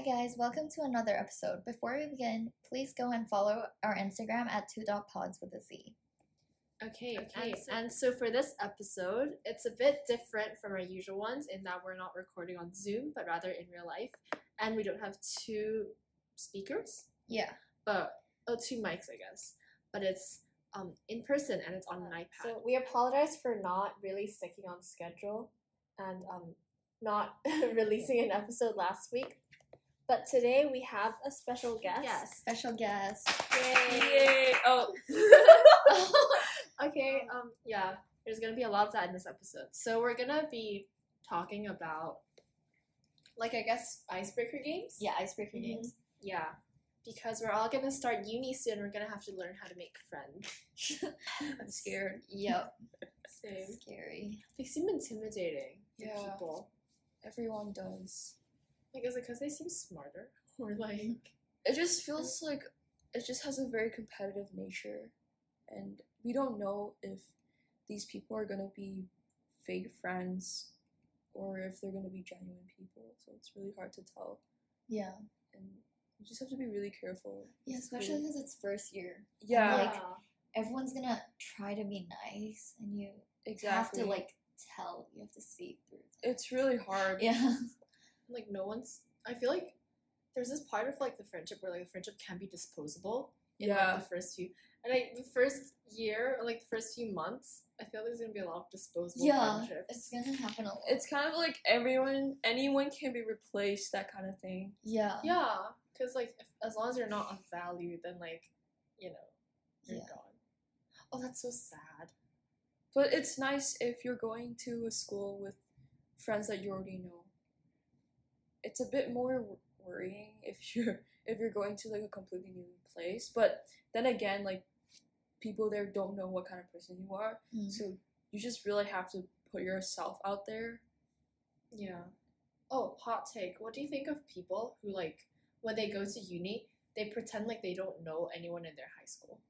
Hi guys, welcome to another episode. Before we begin, please go and follow our Instagram at two dot pods with a Z. Okay, Okay, and, so, and so for this episode, it's a bit different from our usual ones in that we're not recording on Zoom, but rather in real life. And we don't have two speakers, Yeah. but oh, two mics, I guess. But it's um in person and it's on an iPad. So we apologize for not really sticking on schedule and um not releasing an episode last week. But today we have a special guest. yes. Special guest. Yay! Oh. okay. Um. Yeah. There's gonna be a lot of that in this episode. So we're gonna be talking about, like, I guess icebreaker games. Yeah, icebreaker Mhm. games. Yeah. Because we're all gonna start uni soon. We're gonna have to learn how to make friends. I'm scared. Yep. Same. Scary. They seem intimidating. to Yeah. People. Everyone does. Like, is it because they seem smarter, or like? It just feels like it just has a very competitive nature, and we don't know if these people are gonna be fake friends or if they're gonna be genuine people. So it's really hard to tell, Yeah. and you just have to be really careful. Yeah, especially because it's first year. yeah, like- Everyone's gonna try to be nice, and you exactly. have to like tell. You have to see through. them. it's really hard. Yeah. Like no one's i feel like there's this part of like the friendship where like the friendship can be disposable in Yeah. like the first few and like the first year or like the first few months i feel there's gonna be a lot of disposable Yeah. friendships It's gonna happen a lot. It's kind of like everyone, anyone can be replaced, that kind of thing. yeah. yeah because like if, as long as you're not of value then like you know you're Yeah. gone oh that's so sad But it's nice if you're going to a school with friends that you already know. It's a bit more worrying if you're if you're going to like a completely new place. But then again, like people there don't know what kind of person you are, Mm. so you just really have to put yourself out there. yeah oh hot take what do you think of people who like when they go to uni they pretend like they don't know anyone in their high school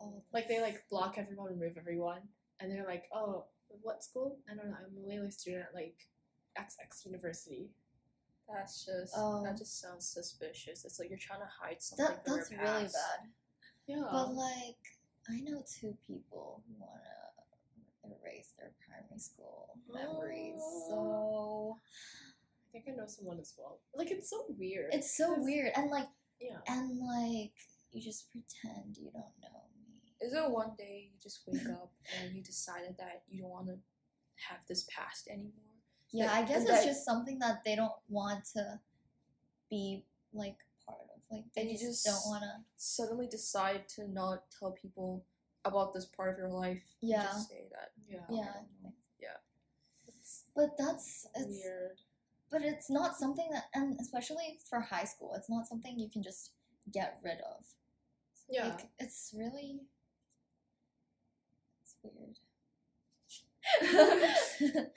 Oh, Like they like block everyone, remove everyone, and they're like, "Oh, what school? I don't know. I'm a Malay student like XX university." That's just Oh. that um, just sounds suspicious. It's like you're trying to hide something that, from that's your really bad. Yeah. But like, I know two people who wanna erase their primary school memories. Oh. So I think I know someone as well. Like it's so weird. it's so weird, and like, Yeah. and like, you just pretend you don't know me. Is it one day you just wake up and you decided that you don't want to have this past anymore? Yeah, I guess and it's that- just something that they don't want to be like part of. Like they And you just, just- don't want to. Suddenly decide to not tell people about this part of your life. Yeah. Just say that. Yeah. Yeah, Yeah. It's but that's it's weird. but it's not something that and especially for high school it's not something you can just get rid of Yeah. like it's really it's weird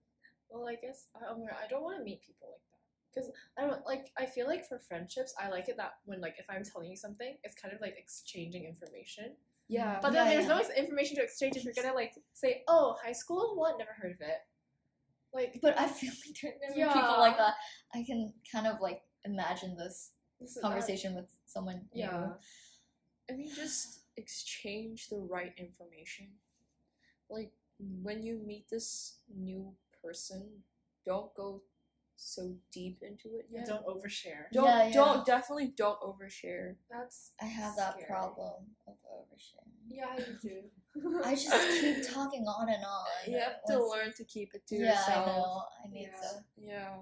Well, I guess I, I'm- I don't want to meet people like that because I don't like. I feel like for friendships, I like it that when like if I'm telling you something, it's kind of like exchanging information. Yeah. But then Yeah, there's yeah. no information to exchange if you're gonna like say, "Oh, high school? What? Never heard of it." Like, but i feel like there are Yeah. people like that i can kind of like imagine this this conversation with someone new. Yeah. I mean, just exchange the right information. Like when you meet this new person, don't go so deep into it yet. Don't overshare. don't Yeah, yeah. don't definitely don't overshare. That's i have that problem of oversharing Yeah, you do. i just keep talking on and on You have to Once- learn to keep it to yeah yourself. i know i need Yeah. to Yeah.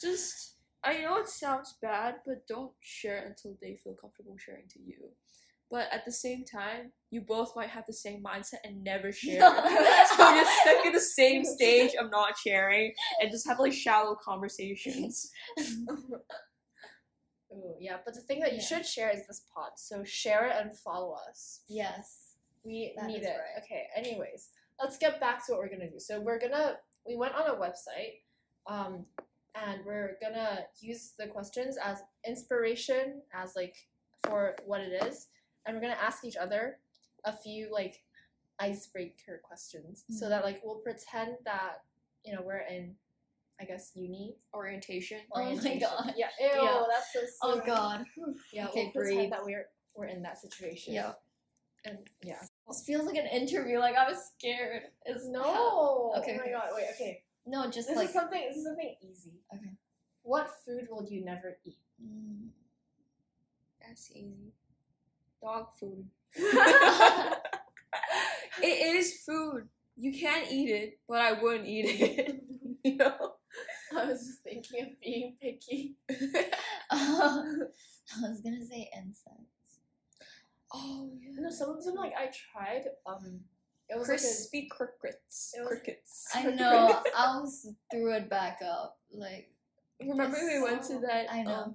Just I know it sounds bad, but don't share until they feel comfortable sharing to you. But at the same time, you both might have the same mindset and never share. so just stuck in the same stage of not sharing and just have like shallow conversations. Ooh, yeah, but the thing that you Yeah. should share is this pod. So share it and follow us. yes We That need it. right. Okay. Anyways, let's get back to what we're gonna do. So we're gonna we went on a website, um, and we're gonna use the questions as inspiration, as like for what it is, and we're gonna ask each other a few like icebreaker questions, so that like we'll pretend that you know we're in I guess uni Orientation. Oh my. God. Yeah. Ew, Yeah. that's so Oh. God. Yeah. Okay, we'll pretend that we're we're in that situation. Yeah. And yeah. This feels like an interview. Like I was scared. It's No. Okay, Oh my god. Wait. Okay. No, just This like is something. This is something easy. Okay. What food will you never eat? mm, That's easy. Dog food. it is food. You can eat it, but I wouldn't eat it. you know? I was just thinking of being picky. I was gonna say insects. Oh yeah. No, some of them like I tried. Um, it was like a- Crispy crickets. It was- crickets. I know. I was threw it back up. Like Remember we went to that I know. um,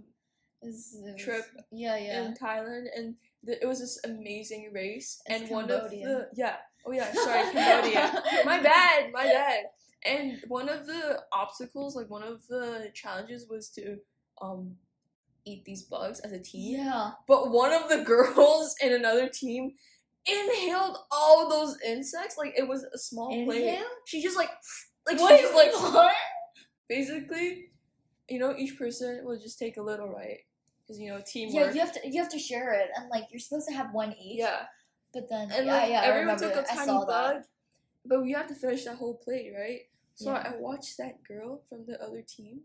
this it was- Trip Yeah, yeah. in Thailand, and the, it was this amazing race. And one of the yeah, oh yeah, sorry, Cambodia. my bad, my bad. And one of the obstacles, like one of the challenges, was to um eat these bugs as a team. Yeah. But one of the girls in another team inhaled all those insects. Like it was a small plate. Inhale? She just like like Wait, she just like what? basically, you know, each person will just take a little, right? Because you know, teamwork. Yeah, you have to you have to share it, and like you're supposed to have one each. Yeah. But then And yeah, like, yeah, everyone remember took a it. Tiny saw bug, that. but we have to finish that whole plate, right? So Yeah. I watched that girl from the other team.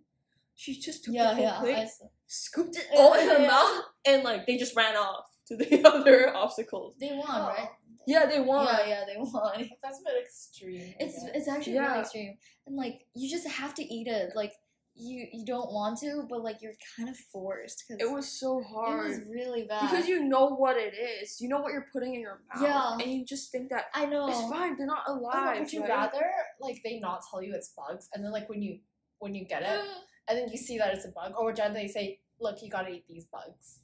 She just took Yeah, the whole yeah. plate, scooped it all in her mouth, and like they just ran off to the other obstacles. They won, Oh. right? Yeah, they won. Yeah, yeah, they won. That's a bit extreme. It's it's actually Yeah. really extreme, and like you just have to eat it. Like you you don't want to, but like you're kind of forced because It was so hard. it was really bad. because you know what it is. You know what you're putting in your mouth. Yeah. And you just think that I know it's fine, they're not alive. would you right? rather like they not tell you it's bugs, and then like when you when you get it, and then you see that it's a bug, or would you they say, "Look, you gotta eat these bugs."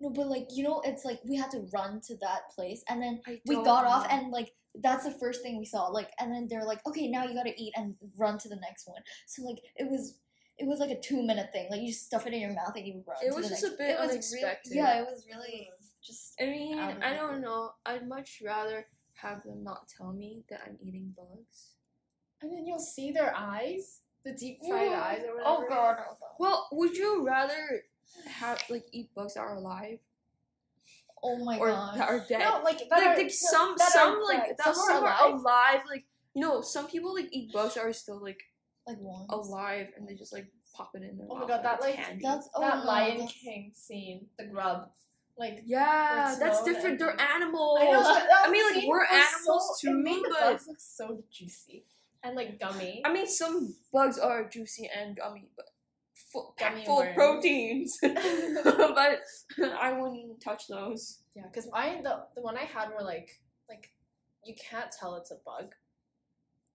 No, but like you know, it's like we had to run to that place, and then we got off, and like that's the first thing we saw. Like, and then they're like, okay, now you gotta eat and run to the next one. So like it was. It was like a two minute thing. Like you just stuff it in your mouth and you run. It to was the just next- a bit it was unexpected. Really, yeah, it was really mm. just. I mean, I don't group. know. I'd much rather have them not tell me that I'm eating bugs. And then you'll see their eyes, the deep fried mm. eyes, or oh, whatever. Oh god, oh god. Well, would you rather have like eat bugs that are alive Oh my or god. that are dead? No, like that like, are, like some that some are like dead. that some, some are are alive. alive. Like you know, some people like eat bugs that are still like Like one. alive and they just like pop it in their Oh my god, that, like, candy. That's oh that Lion that's- King scene, the grub, like. yeah, It's that's different. They're animals. I know, I mean, like, we're animals so, It made too, the but- bugs look so juicy and like gummy. I mean, some bugs are juicy and gummy, but full, Gummy full worms. proteins. but I wouldn't touch those. Yeah, because I the the one I had were like like you can't tell it's a bug,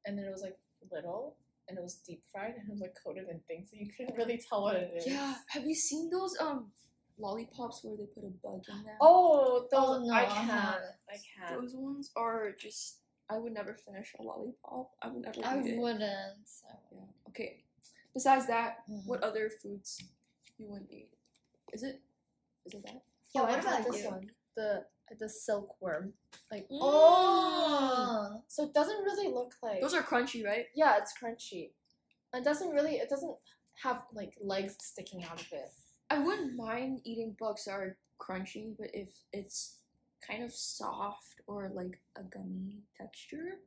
and then it was like little and it was deep fried and it was like coated in things, so you couldn't really tell what it is. Yeah, have you seen those um lollipops where they put a bug in them? Oh, those Oh, no, I can't. I can't. those ones are just. I would never finish a lollipop. I would never I wouldn't. I Yeah. Okay. Besides that, wouldn't. what other foods you wouldn't eat? Is it? Is it that? Yeah, oh, what I had about this you? one? The the silkworm. Like mm. Oh. so, it doesn't really look like. Those are crunchy, right? yeah, it's crunchy. It doesn't really. It doesn't have like legs sticking out of it. I wouldn't mind eating bugs that are crunchy, but if it's kind of soft or like a gummy texture,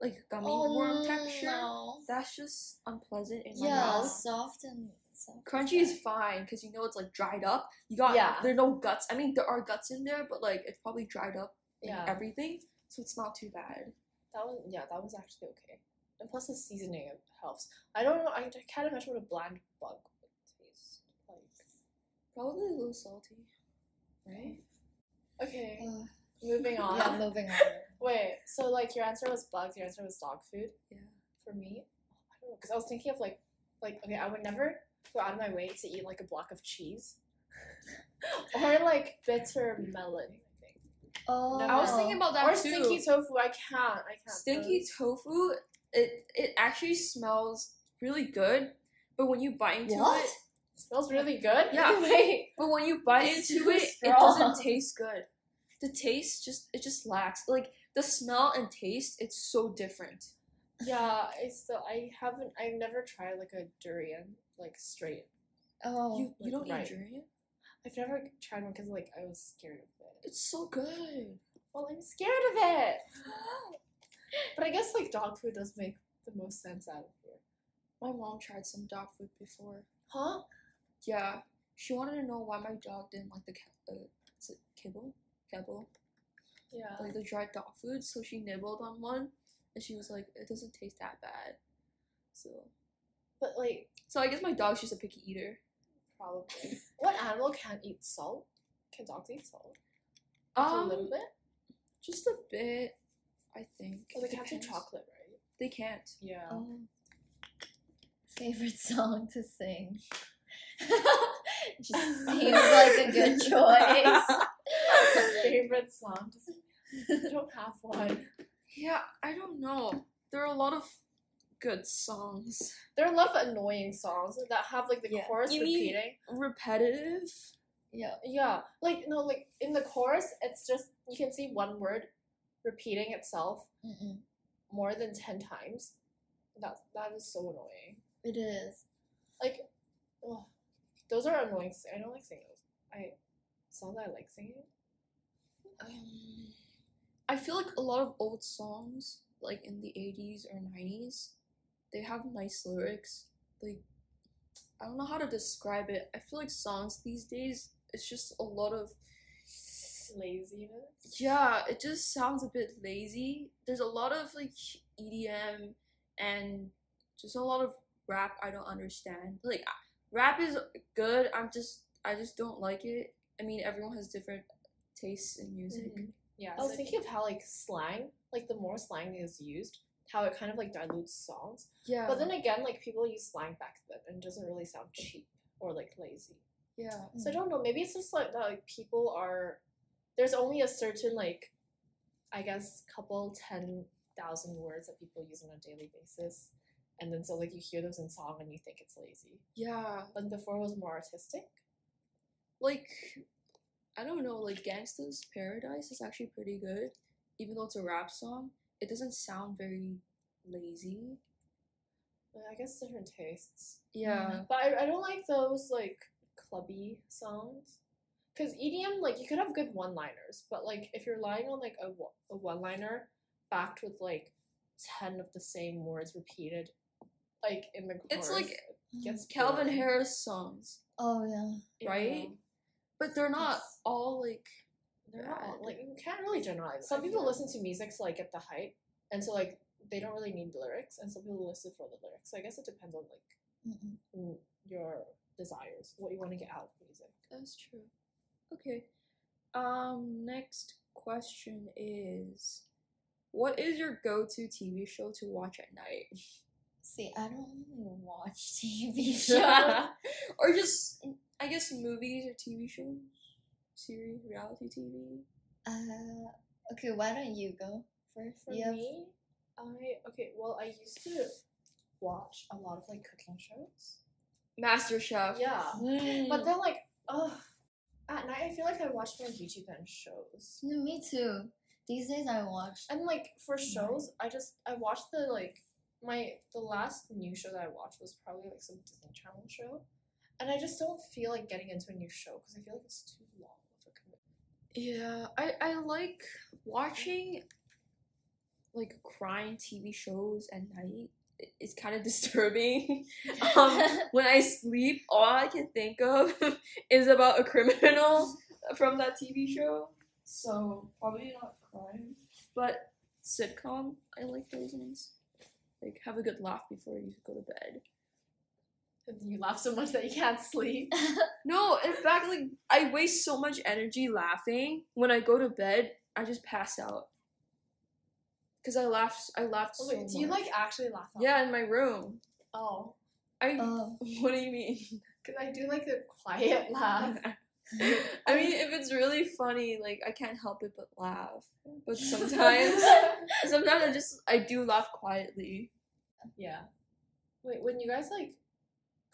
like gummy Oh, worm texture, no. that's just unpleasant in my Yeah, mouth. soft and soft. Crunchy is fine because you know it's like dried up. You got Yeah. there are no guts. I mean there are guts in there, but like it's probably dried up in Yeah. everything, so it's not too bad. That one, yeah, that was actually okay. And plus the seasoning helps. I don't know. I can't imagine what a bland bug would taste like. Probably a little salty, right? Okay, uh, Ugh. moving on. yeah, moving on. Wait, so like your answer was bugs. Your answer was dog food. Yeah. For me, I don't know, because I was thinking of like, like okay, I would never go out of my way to eat like a block of cheese, or like bitter melon. I. Oh, I was thinking about that or too. stinky tofu. I can't. I can't. Stinky those- tofu, it it actually smells really good, but when you bite into What? it, smells really good. Yeah. Wait. but when you bite It's into it, it doesn't taste good. The taste just it just lacks. Like the smell and taste, it's so different. Yeah, I still I haven't I've never tried like a durian like straight. Oh, you you don't right. eat durian? I've never tried one because like I was scared of it. It's so good. Well, I'm scared of it. But I guess like dog food does make the most sense out of here. My mom tried some dog food before. Huh? Yeah, she wanted to know why my dog didn't like the ca- uh, is it kibble, kibble, Yeah. like the dried dog food. So she nibbled on one, and she was like, "It doesn't taste that bad." So, But like so I guess my dog's just a picky eater. probably. what animal can't eat salt? Can dogs eat salt? Like, a little Um, bit. just a bit, I think. Well, they can't do chocolate, right? They can't. Yeah. oh. Favorite song to sing. Just seems like a good choice. Favorite song? Just, I don't have one. Yeah, I don't know. There are a lot of good songs. There are a lot of annoying songs that have like the Yeah. chorus You repeating. Repetitive. yeah. Yeah, like no, like in the chorus, it's just you can see one word repeating itself Mm-mm. more than ten times. That that is so annoying. It is. Like, ugh, those are annoying. I don't like singing those. I songs I like singing. Um, I feel like a lot of old songs, like in the 80s or 90s, they have nice lyrics. Like, I don't know how to describe it. I feel like songs these days, it's just a lot of. Laziness. Yeah, it just sounds a bit lazy. There's a lot of like EDM and just a lot of rap I don't understand. Like, rap is good. I'm just, I just don't like it. I mean, everyone has different tastes in music. Mhm. Yeah, I was thinking of how like slang, like the more slang is used, how it kind of like dilutes songs. Yeah. But then again, like people use slang back then and it doesn't really sound cheap or like lazy. yeah. So I mm. don't know. Maybe it's just like that. Like people are there's only a certain like, I guess, couple ten thousand words that people use on a daily basis, and then so like you hear those in song and you think it's lazy. Yeah. But before it was more artistic. Like, I don't know, like Gangsta's Paradise is actually pretty good. Even though it's a rap song, it doesn't sound very lazy. I guess different tastes. Yeah. But I, I don't like those like clubby songs. Cause EDM like you could have good one liners, but like if you're relying on like a, a one liner backed with like ten of the same words repeated, like in the chorus, It's like it gets Calvin boring. Harris songs, Oh yeah. right? But they're not Yes. all like. They're not like you can't really generalize. Some people feel- listen to music to like get the hype, and so like they don't really need lyrics, and some people listen for the lyrics. So I guess it depends on like Mm-mm. mm, your desires, what you want to get out of music. That's true. Okay. Um, next question is What is your go to TV show to watch at night? See, I don't really watch TV shows. or just, I guess, movies or TV shows? Series, reality TV? uh, okay, why don't you go first? For You have- me, I okay. Well, I used to watch a lot of like cooking shows. Master Chef. Yeah, Mm. but then like, ugh, at night I feel like I watch more YouTube than shows. No, me too. These days I watch. And like for shows, I just I watched the like my the last new show that I watched was probably like some Disney Channel show, and I just don't feel like getting into a new show because I feel like it's too long of a commitment. Yeah, I, I like watching like crime TV shows at night. It's kind of disturbing. um, when I sleep, all I can think of is about a criminal from that TV show. So probably not crime, but sitcom. I like those ones. Like have a good laugh before you go to bed. And you laugh so much that you can't sleep. No, in fact, like I waste so much energy laughing. When I go to bed, I just pass out. Cause I laughed. I laughed Oh, so wait, do you like actually laugh? out Yeah, loud? in my room. Oh, I. Oh. What do you mean? because I do like a quiet laugh. I mean, if it's really funny, like I can't help it but laugh. But sometimes, sometimes I just I do laugh quietly. yeah. Wait, when you guys like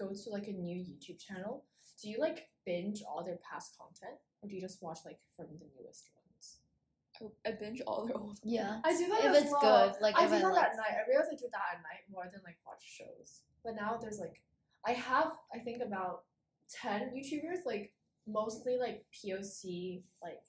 go to like a new YouTube channel, do you like binge all their past content, or do you just watch like from the newest ones? I I binge all their old. Yeah. I do that If as it's well. good, like, I if do I that like at night. I realize I do that at night more than like watch shows. But now there's like, I have I think about ten YouTubers, like mostly like POC, like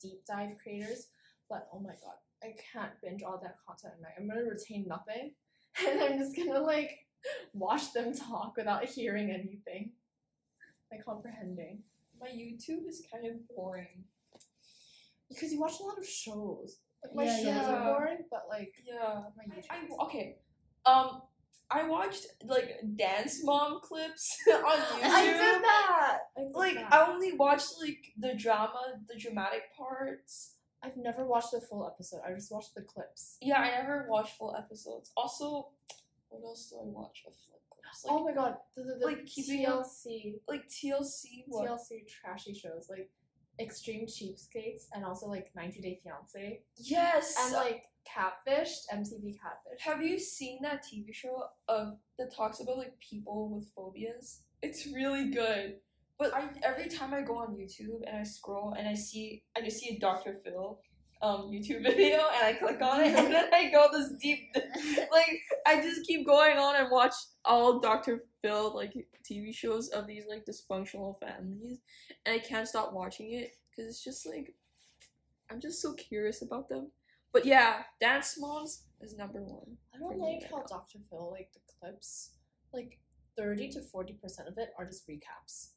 deep dive creators. But oh my god, I can't binge all that content at night. I'm gonna retain nothing, and I'm just gonna like watch them talk without hearing anything, like comprehending. My YouTube is kind of boring. Because you watch a lot of shows. Like my Yeah, shows yeah. are boring, but like Yeah. my I, I- okay. Um, I watched like dance mom clips on YouTube. I did that. I did Like that. I only watched like the drama, the dramatic parts. I've never watched the full episode. I just watched the clips. Yeah, I never watched full episodes. Also, what else do I watch of like clips? Oh like, oh my god, the, the, the like, TLC like TLC. What? TLC trashy shows like Extreme Cheapskates and also like 90 Day Fiance Yes. and like Catfished, MTV Catfish. have you seen that TV show of that talks about like people with phobias? It's really good. But I every time I go on YouTube and I scroll and I see I just see a Dr. Phil um YouTube video and I click on it and then I go this deep like I just keep going on and watch all Dr. Phil like TV shows of these like dysfunctional families and I can't stop watching it because it's just like I'm just so curious about them. But yeah, Dance Moms is number one. I don't like how. Dr. Phil like the clips like 30 to 40 percent of it are just recaps,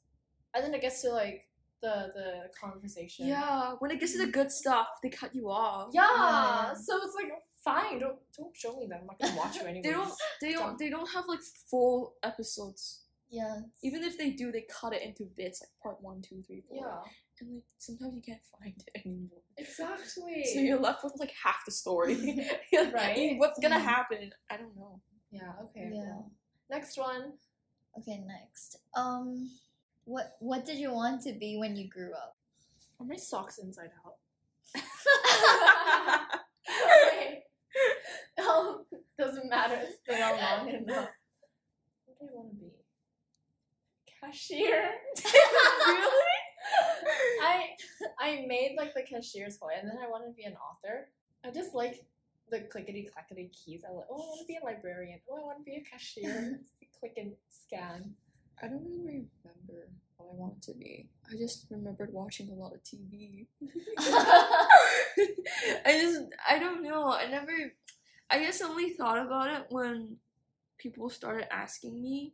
and then it gets to like the the conversation. Yeah, when it gets to the good stuff, they cut you off. Yeah. Yeah. So it's like fine. Don't don't show me that. I'm not gonna watch you anyways. They don't they don't they don't have like full episodes. Yeah. Even if they do, they cut it into bits like part one, two, three, four. Yeah. And like sometimes you can't find it anymore. Exactly. So you're left with like half the story. You're Right? What's gonna Mhm. happen? I don't know. yeah. Okay. Yeah. well. Next one. Okay, next. Um, what what did you want to be when you grew up? Are my socks inside out? Okay. Um, doesn't matter. It's been on long enough. What do I want to be? Cashier. Really? I I made like the cashier's toy, and then I wanted to be an author. I just like the clickety clackety keys. I like, oh, I want to be a librarian. Oh, I want to be a cashier. Click and scan. I don't really remember what I wanted to be. I just remembered watching a lot of TV. I just I don't know. I never I guess only thought about it when people started asking me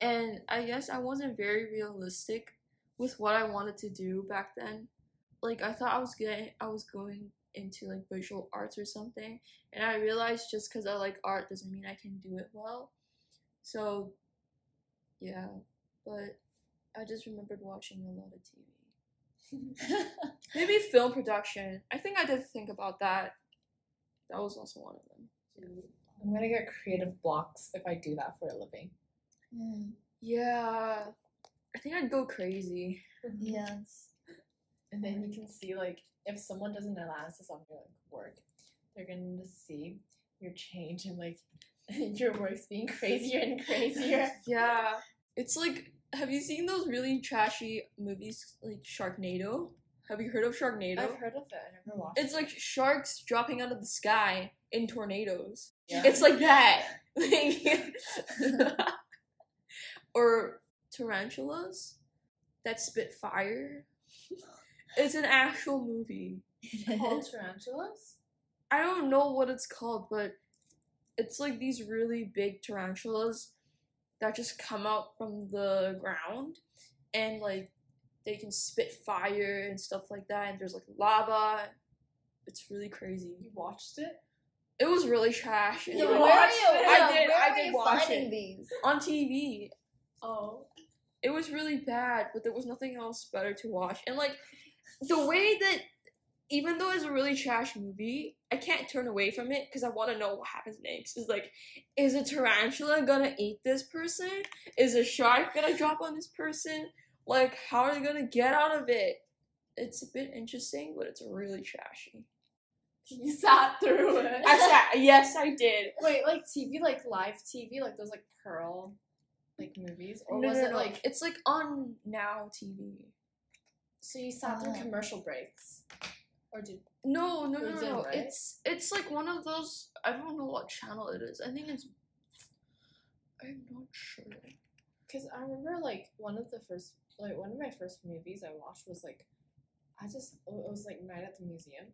and I guess I wasn't very realistic with what I wanted to do back then. Like I thought I was getting I was going into like visual arts or something and I realized just cuz I like art doesn't mean I can do it well. So yeah, but I just remembered watching a lot of TV. Maybe film production. I think I did think about that. That was also one of them. I'm gonna get creative blocks if I do that for a living. Hmm, Yeah. I think I'd go crazy. yes. And then you can see like if someone does an analysis on your like, work, they're gonna see your change and like your work's being crazier and crazier. Yeah. It's like have you seen those really trashy movies like Sharknado? Have you heard of Sharknado? I've heard of it. I never watched. It's like sharks dropping out of the sky in tornadoes. Yeah. It's like that. or tarantulas that spit fire. It's an actual movie. called tarantulas. I don't know what it's called, but it's like these really big tarantulas that just come out from the ground and like they can spit fire and stuff like that and there's like lava. It's really crazy. You watched it? It was really trash. You it where are watched you? it? I did- Where I did watch it. these? on TV. Oh. It was really bad, but there was nothing else better to watch. And like the way that even though it's a really trash movie, I can't turn away from it because I want to know what happens next. Is like, is a tarantula gonna eat this person? Is a shark gonna drop on this person? Like, how are they gonna get out of it? It's a bit interesting, but it's really trashy. You sat through it. I sat, yes, I did. Wait, like TV, like live TV, like those like Pearl, like movies, or no, was no, it no. like it's like on now TV? so you sat through Oh. commercial breaks? Or did No, no, no, no. no. right? It's it's like one of those. I don't know what channel it is. I think it's. I'm not sure. Because I remember like one of the first, like one of my first movies I watched was like, I just it was like Night at the Museum,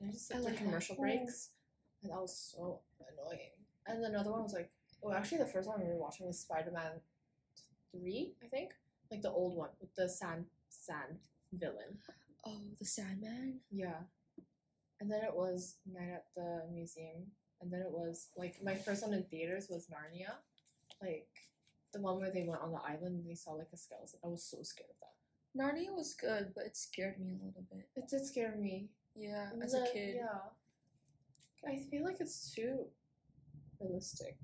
and I just I like commercial breaks, and that was so annoying. And then another one was like, oh, actually the first one I remember watching was Spider Man, three, I think, like the old one with the sand sand villain. Oh, the Sandman. Yeah, and then it was Night at the Museum, and then it was like my first one in theaters was Narnia, like the one where they went on the island and they saw like a skeleton. I was so scared of that. Narnia was good, but it scared me a little bit. It did scare me Yeah, as a kid. Yeah, I feel like it's too realistic,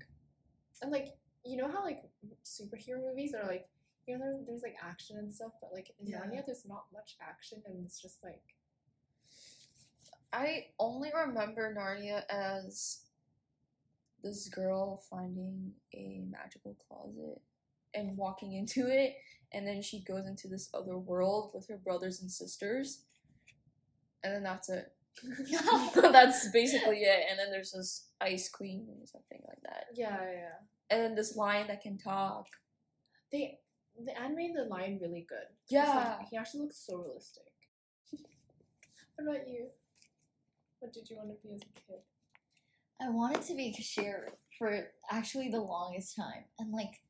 and like you know how like superhero movies are like you know there's, there's like action and stuff, but like in Yeah. Narnia there's not much action and it's just like I only remember Narnia as this girl finding a magical closet and walking into it, and then she goes into this other world with her brothers and sisters, and then that's it. that's basically it. And then there's this ice queen or something like that, yeah yeah. and then this lion that can talk. They they animated the lion really good. It's like- Yeah. he actually looks so realistic. what about you? What did you want to be as a kid? I wanted to be a cashier for actually the longest time, and like,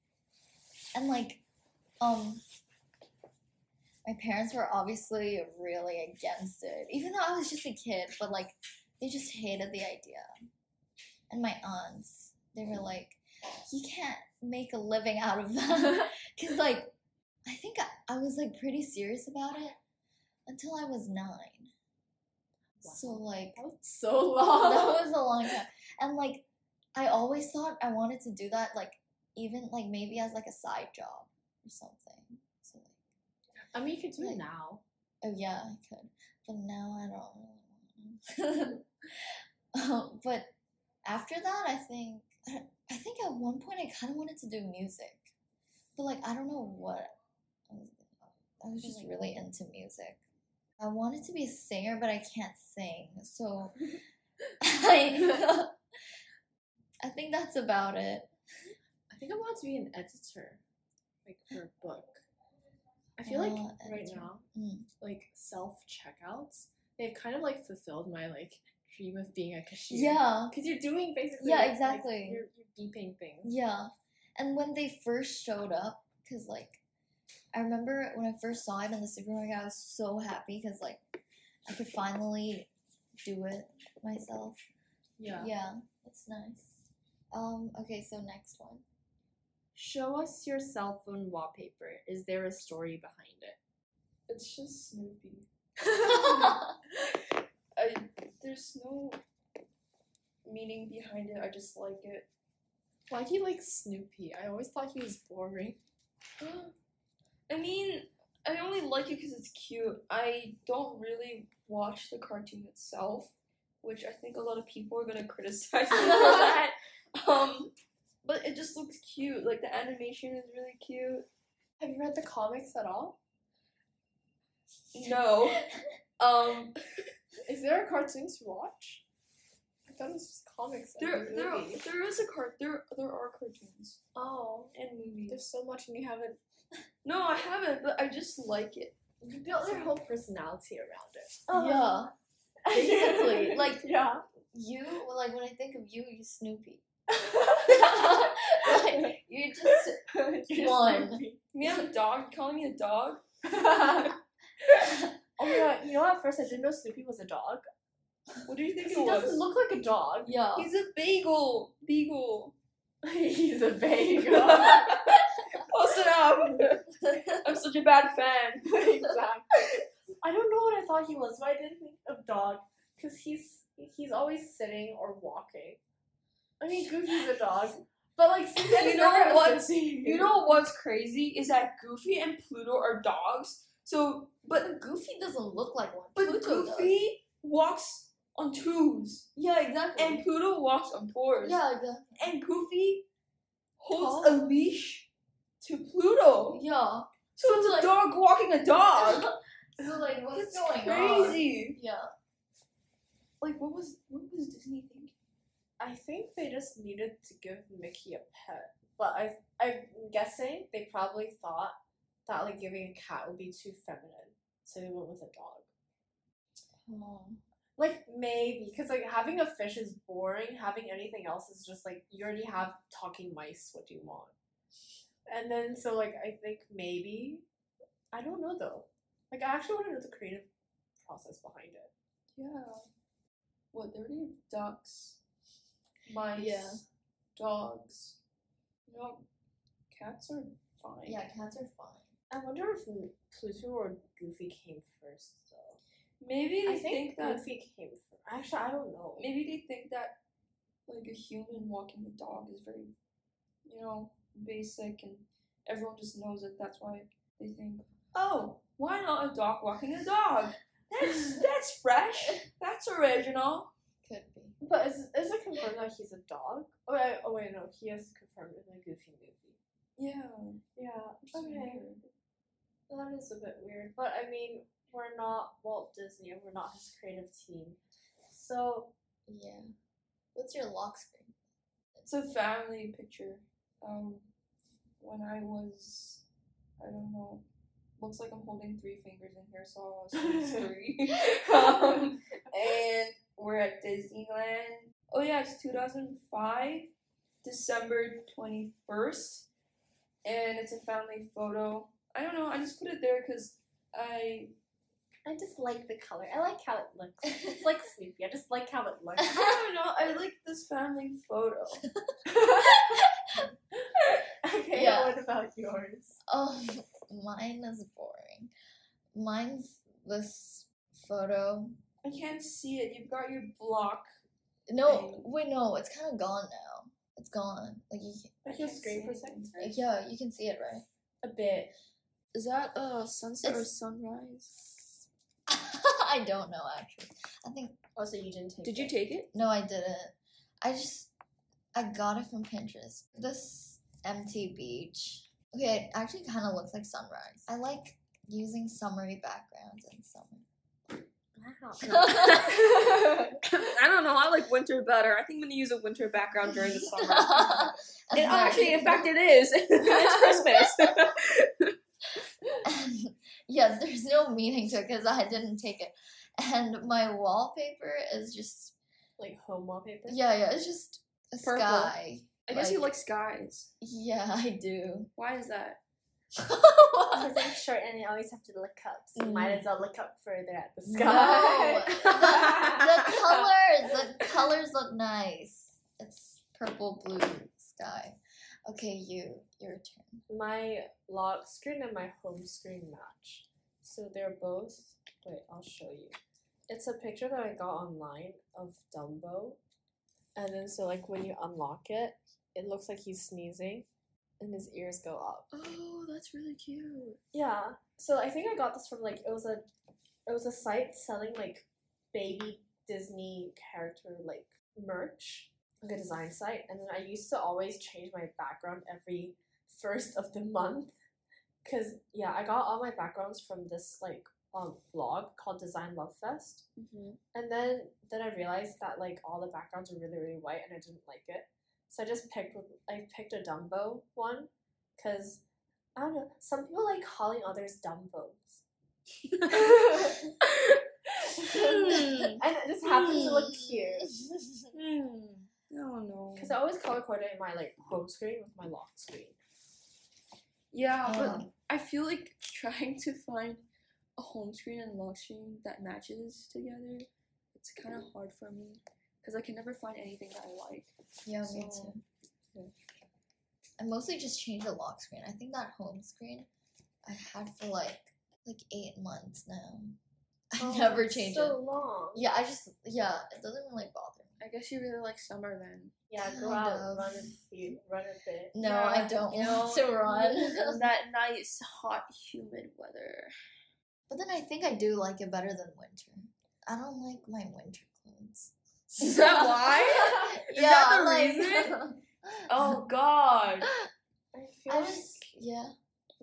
and like, um, my parents were obviously really against it, even though I was just a kid. But like, they just hated the idea, and my aunts, they were like, "You can't make a living out of them. because like, I think I, I was like pretty serious about it until I was nine. Wow. So like That was so long. that was a long time. And like, I always thought I wanted to do that, like, even like maybe as like a side job or something. So like, I mean, you could do Like- it now. oh yeah, I could, but now I don't really want to. um, but after that, I think I, think at one point I kind of wanted to do music, but like I don't know what. I was, I was just really into music. I wanted to be a singer, but I can't sing, so I I think that's about it. I think I want to be an editor, like for a book. I feel like right now, Mm. like self checkouts, they've kind of like fulfilled my like dream of being a cashier. Yeah, because you're doing basically. Yeah, like- exactly. you're, you're beeping things. yeah. And when they first showed up, because like, I remember when I first saw it in the supermarket, I was so happy because like, I could finally do it myself. Yeah. Yeah, it's nice. Um. Okay, so next one. Show us your cell phone wallpaper. Is there a story behind it? It's just Snoopy. I there's no meaning behind it. I just like it. Why do you like Snoopy? I always thought he was boring. I mean, I only like it because it's cute. I don't really watch the cartoon itself, which I think a lot of people are gonna criticize me for that. Um, but it just looks cute. Like the animation is really cute. Have you read the comics at all? No. Um, Is there a cartoon to watch? I thought it was just comics. and there, a there, there is a cart. There, there are cartoons Oh, and movies. there's so much and you haven't. No, I haven't, but I just like it. You built your whole personality around it. Oh. Yeah. Basically, like- yeah. You like when I think of you, you Snoopy. like, Like you're just you're one. Snoopy. Me, I'm a dog. You calling me a dog? Oh my god! You know, at first I didn't know Snoopy was a dog. What do you think He it was? doesn't look like a dog. yeah. He's a bagel. Beagle. He's a bagel. Close enough. I'm such a bad fan. exactly. I don't know what I thought he was, but I didn't think of dog because he's he's always sitting or walking. I mean, Goofy's a dog, but like Snoopy's You know never what's- You know what's crazy is that Goofy and Pluto are dogs. So, but But Goofy doesn't look like one. but Pluto Goofy does. walks on twos, Yeah, exactly. and Pluto walks on fours. yeah, exactly. And Goofy holds Tall. a leash to Pluto. Yeah. So it's a dog walking a dog. So like, what's It's going on? crazy. Yeah. like what was what was Disney thinking? I think they just needed to give Mickey a pet, but I I'm guessing they probably thought that like giving a cat would be too feminine, so they went with a dog. Oh. Like maybe because like having a fish is boring. Having anything else is just like you already have talking mice. What do you want? And then so like I think maybe I don't know though. Like I actually want to know the creative process behind it. Yeah. What, they already ducks, mice, Yeah. dogs. You know, cats are fine. Yeah, cats are fine. I wonder if Pluto or Goofy came first though. Maybe they I think, think that Goofy came first. Actually, I don't know. maybe they think that like a human walking a dog is very you know, basic and everyone just knows it. That's why they think, Oh, why not a dog walking a dog? That's that's fresh. That's original. Could be. But is is it confirmed that he's a dog? Oh wait, oh wait, no, he is confirmed in the Goofy movie. Yeah. Yeah, okay. weird. That is a bit weird, but I mean, we're not Walt Disney, and we're not his creative team, so Yeah. What's your lock screen? It's a family picture. Um, when I was, I don't know, looks like I'm holding three fingers in here, so I was three. um, and we're at Disneyland. Oh yeah, it's 2005, December 21st, and it's a family photo. I don't know. I just put it there because I I just like the color. I like how it looks. It's like Snoopy. I just like how it looks. I don't know. I like this family photo. okay, Yeah. what about yours? Oh, mine is boring. Mine's this photo. I can't see it. You've got your block. No, Thing. wait, no, it's kind of gone now. It's gone. Like you, I can't screen anything. yeah, you can see it, right? A bit. Is that uh sunset or sunrise? I don't know actually. I think Also, you didn't take Did you take it? no, I didn't. I just I got it from Pinterest. This empty beach. Okay, it actually kind of looks like sunrise. I like using summery backgrounds in summer. Wow. I don't know. I like winter better. I think I'm gonna use a winter background during the summer. And And actually, in fact, it is. it's Christmas. yeah, there's no meaning to it because I didn't take it. And my wallpaper is just like home wallpaper? yeah, yeah, it's just a Purple. sky. I guess you Like- like skies. Yeah, I do. Why is that? Because I'm short and I always have to look up. So you might Mm. as well look up further at the sky. No, sky. the colors, the colors look nice. It's purple, blue sky. Okay, you, your turn. my lock screen and my home screen match. So they're both. Wait, I'll show you. It's a picture that I got online of Dumbo, and then so like when you unlock it, it looks like he's sneezing, and his ears go up. Oh, that's really cute. Yeah. So I think I got this from like it was a it was a site selling like baby Disney character like merch, like a design site, and then I used to always change my background every first of the month. Cause yeah, I got all my backgrounds from this like um blog called Design Love Fest. Mm-hmm. And then then I realized that like all the backgrounds were really really white and I didn't like it. So I just picked I picked a Dumbo one because I don't know. Some people like calling others Dumbos. Hmm. and it just happens to look cute. Oh no. Because I always color coordinate my like home screen with my lock screen. Yeah, but Um, I feel like trying to find a home screen and lock screen that matches together. It's kind of hard for me because I can never find anything that I like. Yeah, me too. yeah. I mostly just change the lock screen. I think that home screen I had for like like eight months now. I never changed Oh, so it. long. Yeah, I just yeah, it doesn't really bother me. I guess you really like summer then. Yeah, go Kind out, of. run a few, run a bit. No, Yeah, I don't you want know, to run. that nice, hot, humid weather. but then I think I do like it better than winter. I don't like my winter clothes. Is that why? Is yeah, that the like, reason? Oh God. I feel I like just yeah.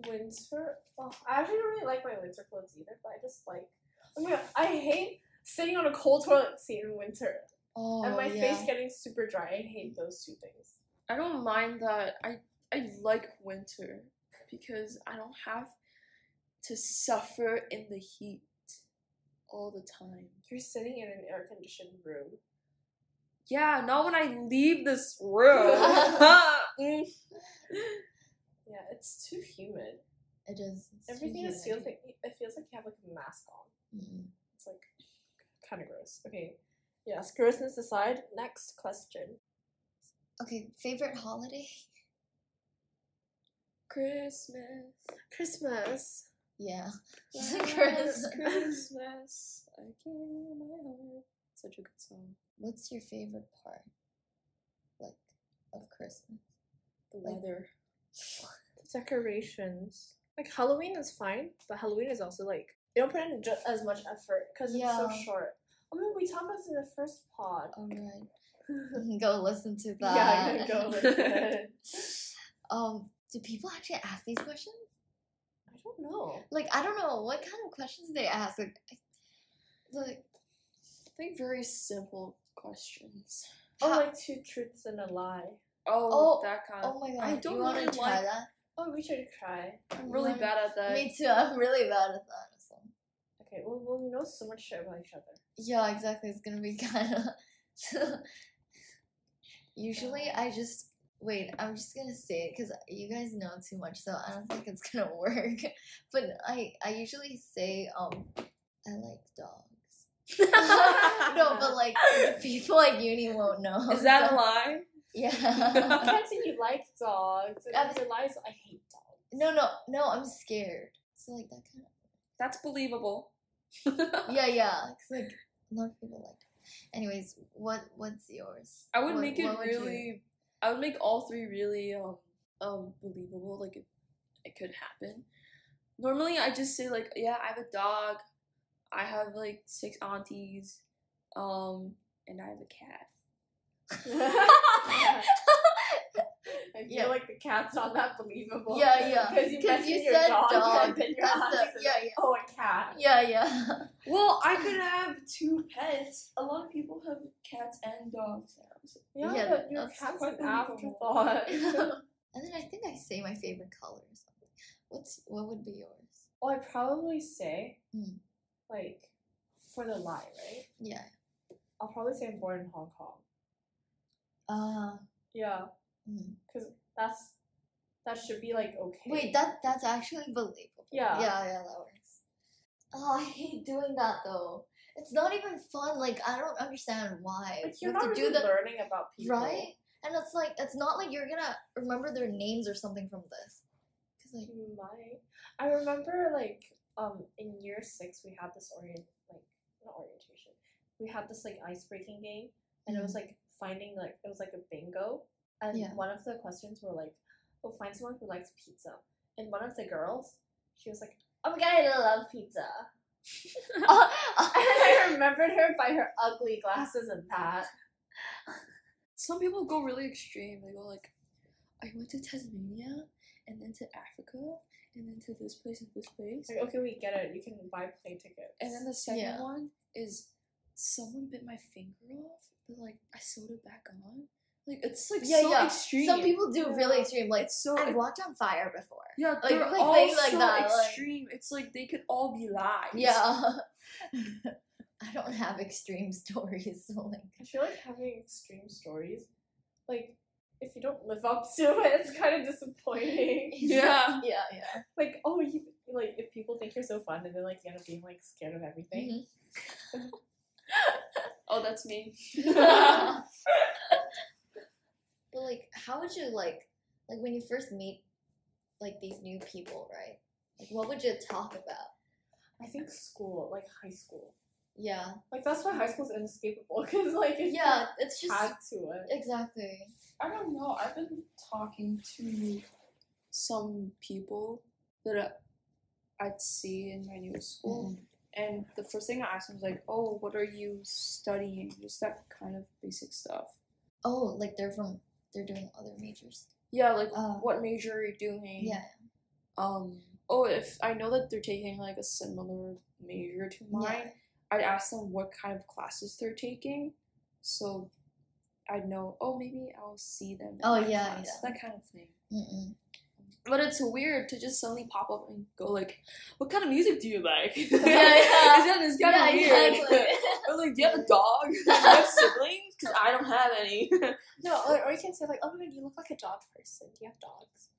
winter. Oh, I actually don't really like my winter clothes either, but I just like. Oh my god, I hate sitting on a cold toilet seat in winter Oh, and my yeah. face getting super dry. I hate those two things. I don't mind that. I I like winter because I don't have to suffer in the heat all the time. You're sitting in an air conditioned room. Yeah, not when I leave this room. Mm. Yeah, it's too humid. It is. it's Everything is feels like it feels like you have like a mask on. Mm-mm. It's like kind of gross. Okay. Yes, grossness aside. Next question. Okay, favorite holiday? Christmas. Christmas. Yeah. Christmas. Christmas. I gave you my heart. Such a good song. What's your favorite part? Like of Christmas? The Like- the Decorations. Like Halloween is fine, but Halloween is also like you don't put in ju- as much effort because it's so short. I mean, we talked about this in the first pod. Alright. Go listen to yeah, that. I'm gonna go listen. um, do people actually ask these questions? I don't know. Like I don't know what kind of questions they ask. Like, I- like I think very simple questions. Oh, How- like two truths and a lie. Oh, Oh, that kind of. oh my god, I do don't you want to really try like- that? Oh, we should try. I'm really bad at that. Me too. I'm really bad at that. So. Okay, well, well, we know so much shit about each other. Yeah, exactly. It's gonna be kind of. Usually, I just wait. I'm just gonna say it because you guys know too much, so I don't think it's gonna work. But I, I usually say, um, I like dogs. no, but like people at uni won't know. Is that so- a lie? Yeah. I can't say you like dogs. I And was- your lies, I hate dogs. no, no, no. I'm scared. So like that kind of. That's believable. Yeah, yeah. Cause like a lot of people like. Anyways, what what's yours? I would What- make it would you- really. I would make all three really um um believable. Like it, it could happen. Normally, I just say like, yeah, I have a dog. I have like six aunties, um, and I have a cat. I feel Yeah. like the cat's not that believable. Yeah, yeah. Because you, 'Cause mentioned you your said dog, dog. and then your That's the- auntie said, yeah, yeah. Oh, a cat. Yeah, yeah. Well, I could have two pets. A lot of people have cats and dogs now. so- Yeah, Yeah, but your that's cat's quite an believable. afterthought. and then I think I say my favorite color or something. What's what would be yours? well, I'd probably say, Hmm. like, for the lie, right? Yeah. I'll probably say I'm born in Hong Kong. Uh Yeah, mm. because that's that should be like okay. wait, that that's actually believable. Yeah. Yeah, yeah, that works. Oh, I hate doing that though. It's not even fun. Like I don't understand why. like you you're have not to really do the learning about people, right, and it's like it's not like you're gonna remember their names or something from this. Cause like You might. I remember like um in year six we had this orient like not orientation. We had this like ice breaking game and it was like finding like it was like a bingo and Yeah. one of the questions were like, Oh find someone who likes pizza. And one of the girls, she was like, Oh my god, I love pizza And I remembered her by her ugly glasses and that. Some people go really extreme. They go like, I went to Tasmania and then to Africa and then to this place and this place. Like, okay, we get it. You can buy plane tickets. And then the second Yeah. one is someone bit my finger off, but like I sewed it back on. Like it's like yeah, so yeah. extreme. Some people do really extreme. Like it's so I've walked on fire before. yeah, like- they're like all like so that, like- extreme. It's like they could all be lies. Yeah. I don't have extreme stories, so like I feel like having extreme stories, like if you don't live up to it, it's kind of disappointing. Yeah. yeah, yeah. like, oh, you like if people think you're so fun and then like you end up being like scared of everything. Mhm. Oh, that's me. But like, how would you like, like when you first meet, like these new people, right? Like, what would you talk about? I think school, like high school, Yeah, like that's why high school is inescapable because like it's yeah. It's just just to it. exactly. I don't know. I've been talking to some people that I'd see in my new school, mm-hmm. and the first thing I asked them was like, "Oh, what are you studying?" Just that kind of basic stuff. Oh, like they're from they're doing other majors. Yeah, like Uh, what major are you doing? Yeah, Um. Oh, if I know that they're taking like a similar major to mine, yeah. I'd ask them what kind of classes they're taking, so I'd know. Oh, maybe I'll see them. in Oh, yeah, yeah. that kind of thing. Mm-mm. But it's weird to just suddenly pop up and go like, "What kind of music do you like?" yeah. It's kind of, it's kind Yeah, of weird. exactly. Or like, do you have a dog? do you have siblings? Because I don't have any. No, or, or you can say like, oh my god, you look like a dog person. Do you have dogs?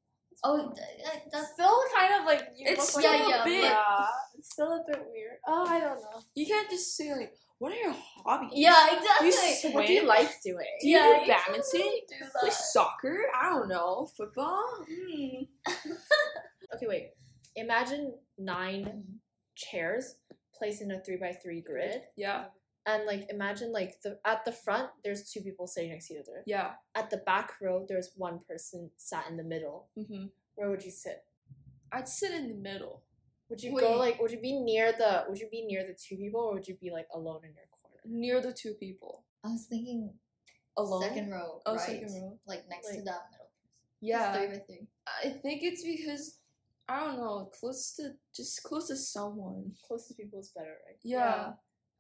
Oh, th- that- that's Still kind of like you It's look still like Yeah, yeah, bit. yeah. It's still a bit weird. Oh, I don't know. You can't just say like, "What are your hobbies?" yeah, exactly. You What do you like doing? Do you yeah, do you badminton? really do Play soccer? I don't know. Football? Hmm. Okay, wait. Imagine nine Mhm. chairs placed in a three by three grid, Yeah, and like imagine like the at the front there's two people sitting next to each other. yeah. At the back row there's one person sat in the middle. Mm-hmm. Where would you sit? I'd sit in the middle. Would you go like? Would you be near the? Would you be near the two people, or would you be like alone in your corner? Near the two people. I was thinking Alone? second row, Oh, right? second row. Like next to that middle. Yeah. Three by three. I think it's because, I don't know, close to, just close to someone. Close to people is better, right? Yeah.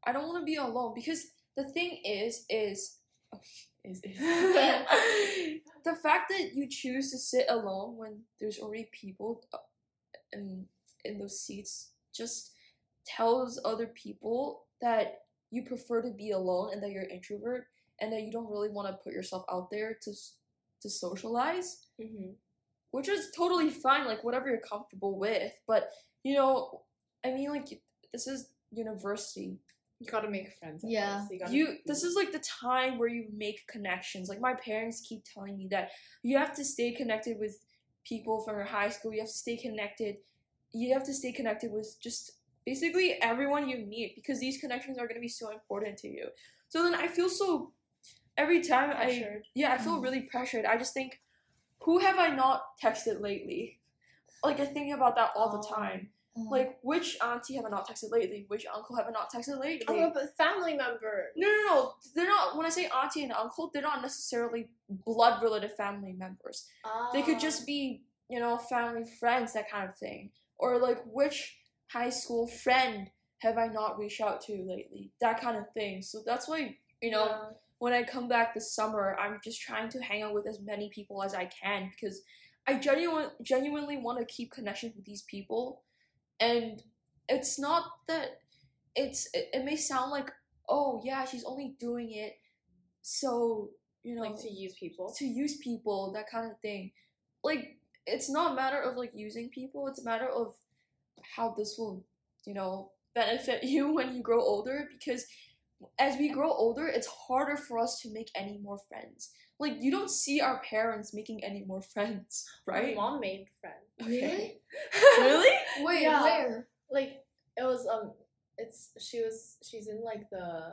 I don't want to be alone because the thing is, is, is, is the fact that you choose to sit alone when there's already people uh, in in those seats just tells other people that you prefer to be alone and that you're an introvert and that you don't really want to put yourself out there to to socialize Mm-hmm. which is totally fine like whatever you're comfortable with but you know i mean like this is university You gotta make friends. Yeah. first, You, gotta you this is like the time where you make connections like my parents keep telling me that you have to stay connected with people from your high school you have to stay connected you have to stay connected with just basically everyone you meet because these connections are going to be so important to you so then i feel so every time i yeah i feel Mm. really pressured i just think who have i not texted lately like i think about that all the Oh. time Uh, like which auntie have i not texted lately which uncle have i not texted lately Oh, but family member. no, no, no. They're not. When I say auntie and uncle, they're not necessarily blood related family members. They could Ah. just be, you know, family friends, that kind of thing. Or like, which high school friend have I not reached out to lately? That kind of thing. So that's why, you know, Yeah. when I come back this summer, I'm just trying to hang out with as many people as I can because I genuine, genuinely want to keep connections with these people. And it's not that it's it, it may sound like oh yeah she's only doing it so you know like to use people. to use people that kind of thing like it's not a matter of like using people it's a matter of how this will you know benefit you when you grow older because as we grow older it's harder for us to make any more friends like you don't see our parents making any more friends right My mom made friends. Really? really Wait, Yeah. where? Like it was um, it's she was she's in like the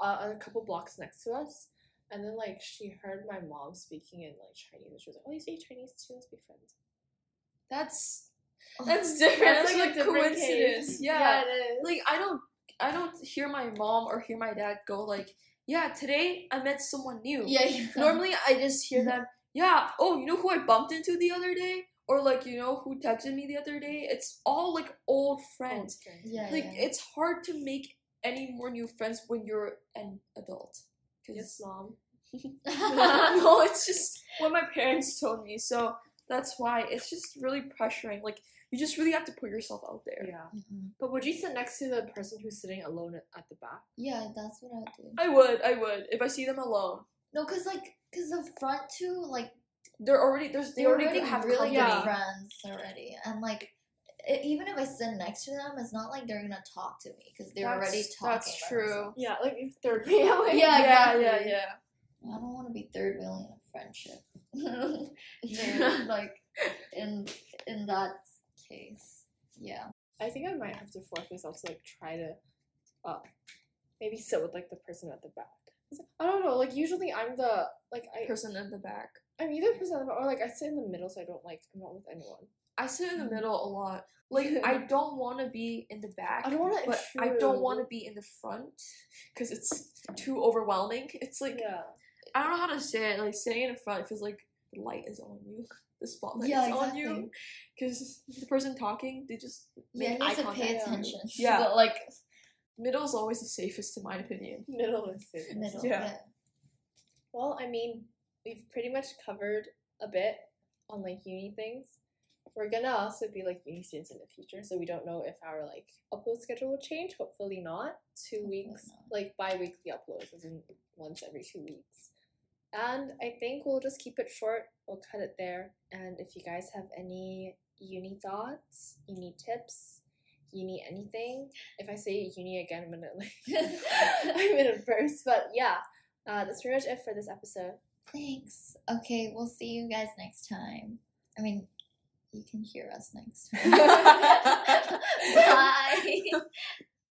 uh, a couple blocks next to us, and then like she heard my mom speaking in like Chinese, and she was like, "Oh, you speak Chinese too? Let's be friends." that's Oh, that's different That's like like a different coincidence case. yeah it is. like I don't I don't hear my mom or hear my dad go like, yeah, today I met someone new. Yeah, yeah. Normally I just hear mm-hmm. them, yeah, oh, you know who I bumped into the other day? Or like, you know, who texted me the other day? It's all like old friends. Okay. Yeah, Like yeah. it's hard to make any more new friends when you're an adult. Yes, mom. no, it's just what my parents told me. So that's why it's just really pressuring. Like you just really have to put yourself out there. Yeah. Mhm. But would you sit next to the person who's sitting alone at, at the back? Yeah, that's what I would do. I would, I would. If I see them alone. No, cause like, cause the front two, like, They're already there's they they're already, already have really company. good Yeah. friends already, and like, i even if I sit next to them, it's not like they're gonna talk to me because they're That's- already talking. that's true. themselves. Yeah, like third wheel. Yeah, yeah, exactly. yeah, yeah. I don't want to be third wheeling a friendship. Like in in that case, yeah. I think I might have to force myself to like try to, uh, maybe sit with like the person at the back. I don't know. Like usually I'm the like I Person in the back. I'm either person at the back or like I sit in the middle so I don't like I'm not with anyone. I sit in the Mhm. middle a lot. Like I don't want to be in the back. I don't want to. but I don't want to be in the front because it's too overwhelming. It's like Yeah. I don't know how to say it. Like sitting in front, it feels like the light is on you. The spotlight Yeah, is on exactly. you. Because the person talking, they just Yeah, make you eye have to pay attention. Yeah. But, like Middle is always the safest, in my opinion. Middle is it. Middle. Yeah. Yeah. Well, I mean, we've pretty much covered a bit on like uni things. We're gonna also be like uni students in the future, so we don't know if our like upload schedule will change. Hopefully not. Two Hopefully weeks, not. like bi-weekly uploads, as in once every two weeks. And I think we'll just keep it short. We'll cut it there. And if you guys have any uni thoughts, uni tips, uni anything, if I say uni again, I'm gonna like I'm gonna burst. But yeah, uh, that's pretty much it for this episode. Thanks. Okay, we'll see you guys next time. I mean, you can hear us next time. Bye.